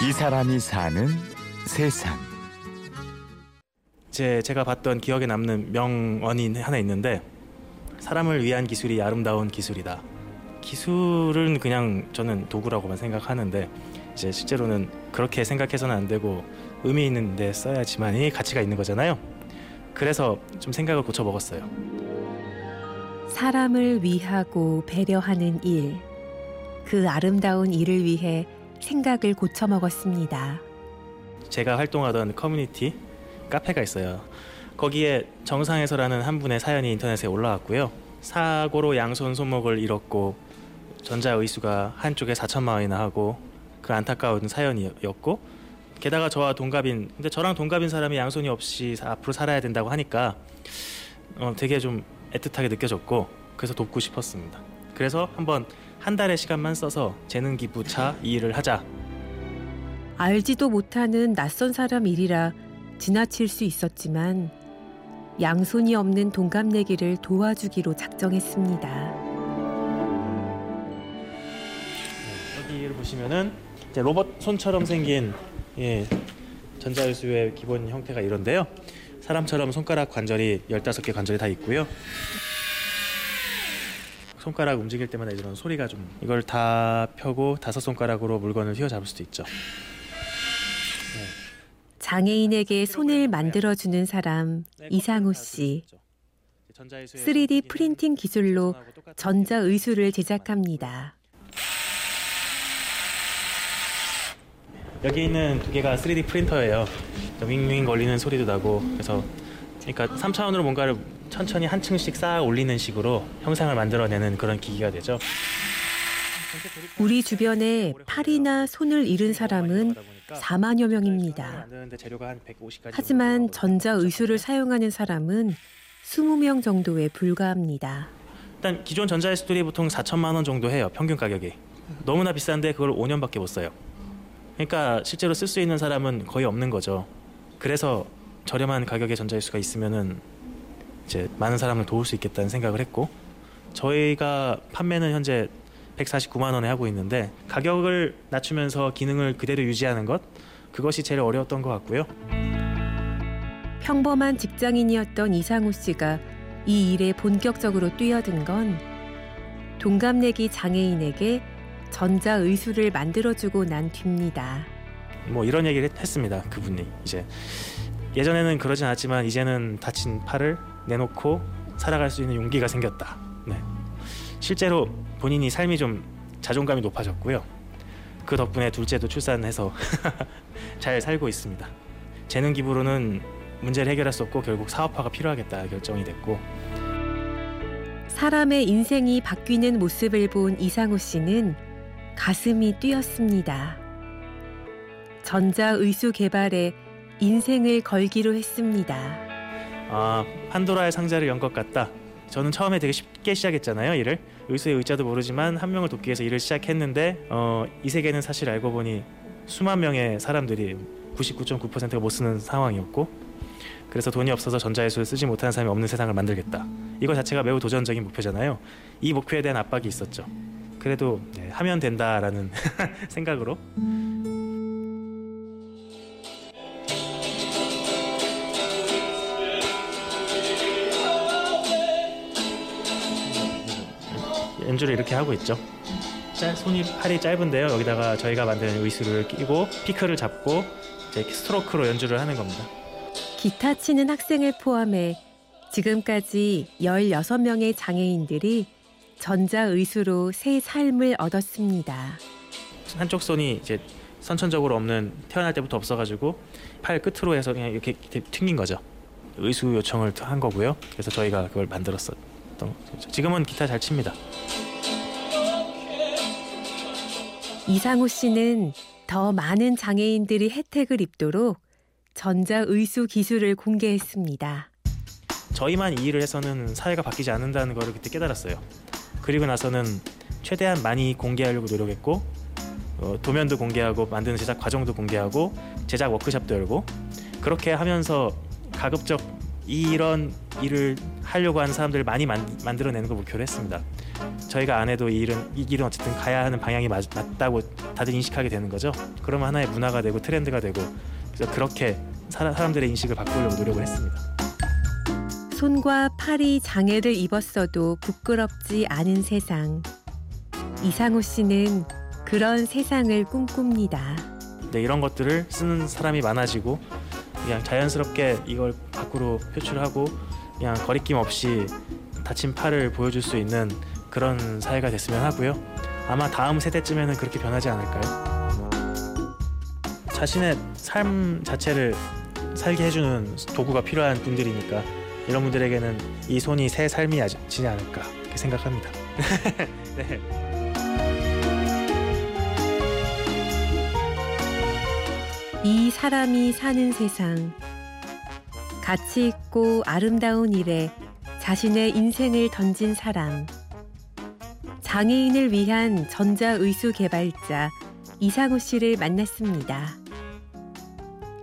이 사람이 사는 세상. 제 제가 봤던 기억에 남는 명언이 하나 있는데 사람을 위한 기술이 아름다운 기술이다. 기술은 그냥 저는 도구라고만 생각하는데 이제 실제로는 그렇게 생각해서는 안 되고 의미 있는 데 써야지만이 가치가 있는 거잖아요. 그래서 좀 생각을 고쳐 먹었어요. 사람을 위하고 배려하는 일. 그 아름다운 일을 위해 생각을 고쳐 먹었습니다. 제가 활동하던 커뮤니티 카페가 있어요. 거기에 정상에서라는 한 분의 사연이 인터넷에 올라왔고요. 사고로 양손 손목을 잃었고 전자의수가 한쪽에 4천만 원이나 하고 그 안타까운 사연이었고 게다가 저와 동갑인 근데 저랑 동갑인 사람이 양손이 없이 앞으로 살아야 된다고 하니까 어, 되게 좀 애틋하게 느껴졌고 그래서 돕고 싶었습니다. 그래서 한번 한 달의 시간만 써서 재능 기부차 이 일을 하자. 알지도 못하는 낯선 사람 일이라 지나칠 수 있었지만 양손이 없는 동갑내기를 도와주기로 작정했습니다. 여기를 보시면은 이제 로봇 손처럼 생긴 예, 전자유수의 기본 형태가 이런데요. 사람처럼 손가락 관절이 15개 관절이 다 있고요. 손가락 움직일 때마다 이런 소리가 좀 이걸 다 펴고 다섯 손가락으로 물건을 휘어잡을 수도 있죠. 장애인에게 손을 만들어주는 사람 이상우 씨. 3D 프린팅 기술로 전자 의수를 제작합니다. 여기 있는 두 개가 3D 프린터예요. 윙윙 걸리는 소리도 나고 그래서 그러니까 3차원으로 뭔가를 천천히 한 층씩 쌓아 올리는 식으로 형상을 만들어내는 그런 기기가 되죠. 우리 주변에 팔이나 손을 잃은 사람은 4만여 명입니다. 하지만 전자 의수를 사용하는 사람은 20명 정도에 불과합니다. 일단 기존 전자 의수들이 보통 4천만 원 정도 해요. 평균 가격이. 너무나 비싼데 그걸 5년밖에 못 써요. 그러니까 실제로 쓸 수 있는 사람은 거의 없는 거죠. 그래서 저렴한 가격의 전자유수가 있으면은 이제 많은 사람을 도울 수 있겠다는 생각을 했고 저희가 판매는 현재 149만 원에 하고 있는데 가격을 낮추면서 기능을 그대로 유지하는 것 그것이 제일 어려웠던 것 같고요. 평범한 직장인이었던 이상우 씨가 이 일에 본격적으로 뛰어든 건 동갑내기 장애인에게 전자 의수를 만들어주고 난 뒤입니다. 뭐 이런 얘기를 했습니다. 그분이 이제 예전에는 그러진 않았지만 이제는 다친 팔을 내놓고 살아갈 수 있는 용기가 생겼다. 네. 실제로 본인이 삶이 좀 자존감이 높아졌고요. 그 덕분에 둘째도 출산해서 잘 살고 있습니다. 재능 기부로는 문제를 해결할 수 없고 결국 사업화가 필요하겠다 결정이 됐고 사람의 인생이 바뀌는 모습을 본 이상우 씨는 가슴이 뛰었습니다. 전자 의수 개발에 인생을 걸기로 했습니다. 아 판도라의 상자를 연 것 같다. 저는 처음에 되게 쉽게 시작했잖아요 일을. 의수의 의자도 모르지만 한 명을 돕기 위해서 일을 시작했는데 어, 이 세계는 사실 알고 보니 수만 명의 사람들이 99.9%가 못 쓰는 상황이었고 그래서 돈이 없어서 전자예술을 쓰지 못하는 사람이 없는 세상을 만들겠다. 이거 자체가 매우 도전적인 목표잖아요. 이 목표에 대한 압박이 있었죠. 그래도 네, 하면 된다라는 생각으로 연주를 이렇게 하고 있죠. 짤, 손이 팔이 짧은데요. 여기다가 저희가 만든 의수를 끼고 피크를 잡고 이제 스트로크로 연주를 하는 겁니다. 기타 치는 학생을 포함해 지금까지 16명의 장애인들이 전자 의수로 새 삶을 얻었습니다. 한쪽 손이 이제 선천적으로 없는 태어날 때부터 없어가지고 팔 끝으로 해서 그냥 이렇게 튕긴 거죠. 의수 요청을 한 거고요. 그래서 저희가 그걸 만들었 었던 거죠. 지금은 기타 잘 칩니다. 이상우 씨는 더 많은 장애인들이 혜택을 입도록 전자 의수 기술을 공개했습니다. 저희만 이 일을 해서는 사회가 바뀌지 않는다는 것을 그때 깨달았어요. 그리고 나서는 최대한 많이 공개하려고 노력했고 어, 도면도 공개하고 만드는 제작 과정도 공개하고 제작 워크숍도 열고 그렇게 하면서 가급적 이런 일을 하려고 하는 사람들을 많이 만, 만들어내는 걸 목표로 했습니다. 저희가 안 해도 이 일은 이 길은 어쨌든 가야 하는 방향이 맞, 맞다고 다들 인식하게 되는 거죠. 그러면 하나의 문화가 되고 트렌드가 되고 그래서 그렇게 사, 사람들의 인식을 바꾸려고 노력을 했습니다. 손과 팔이 장애를 입었어도 부끄럽지 않은 세상. 이상호 씨는 그런 세상을 꿈꿉니다. 네, 이런 것들을 쓰는 사람이 많아지고 그냥 자연스럽게 이걸 밖으로 표출하고 그냥 거리낌 없이 다친 팔을 보여줄 수 있는 그런 사회가 됐으면 하고요. 아마 다음 세대쯤에는 그렇게 변하지 않을까요? 자신의 삶 자체를 살게 해주는 도구가 필요한 분들이니까 이런 분들에게는 이 손이 새 삶이지 않을까 이렇게 생각합니다. 네. 이 사람이 사는 세상. 가치 있고 아름다운 일에 자신의 인생을 던진 사람. 장애인을 위한 전자의수 개발자 이상우 씨를 만났습니다.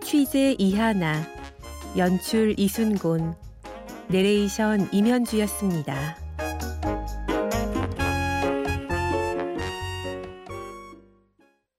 취재 이하나, 연출 이순곤, 내레이션 임현주였습니다.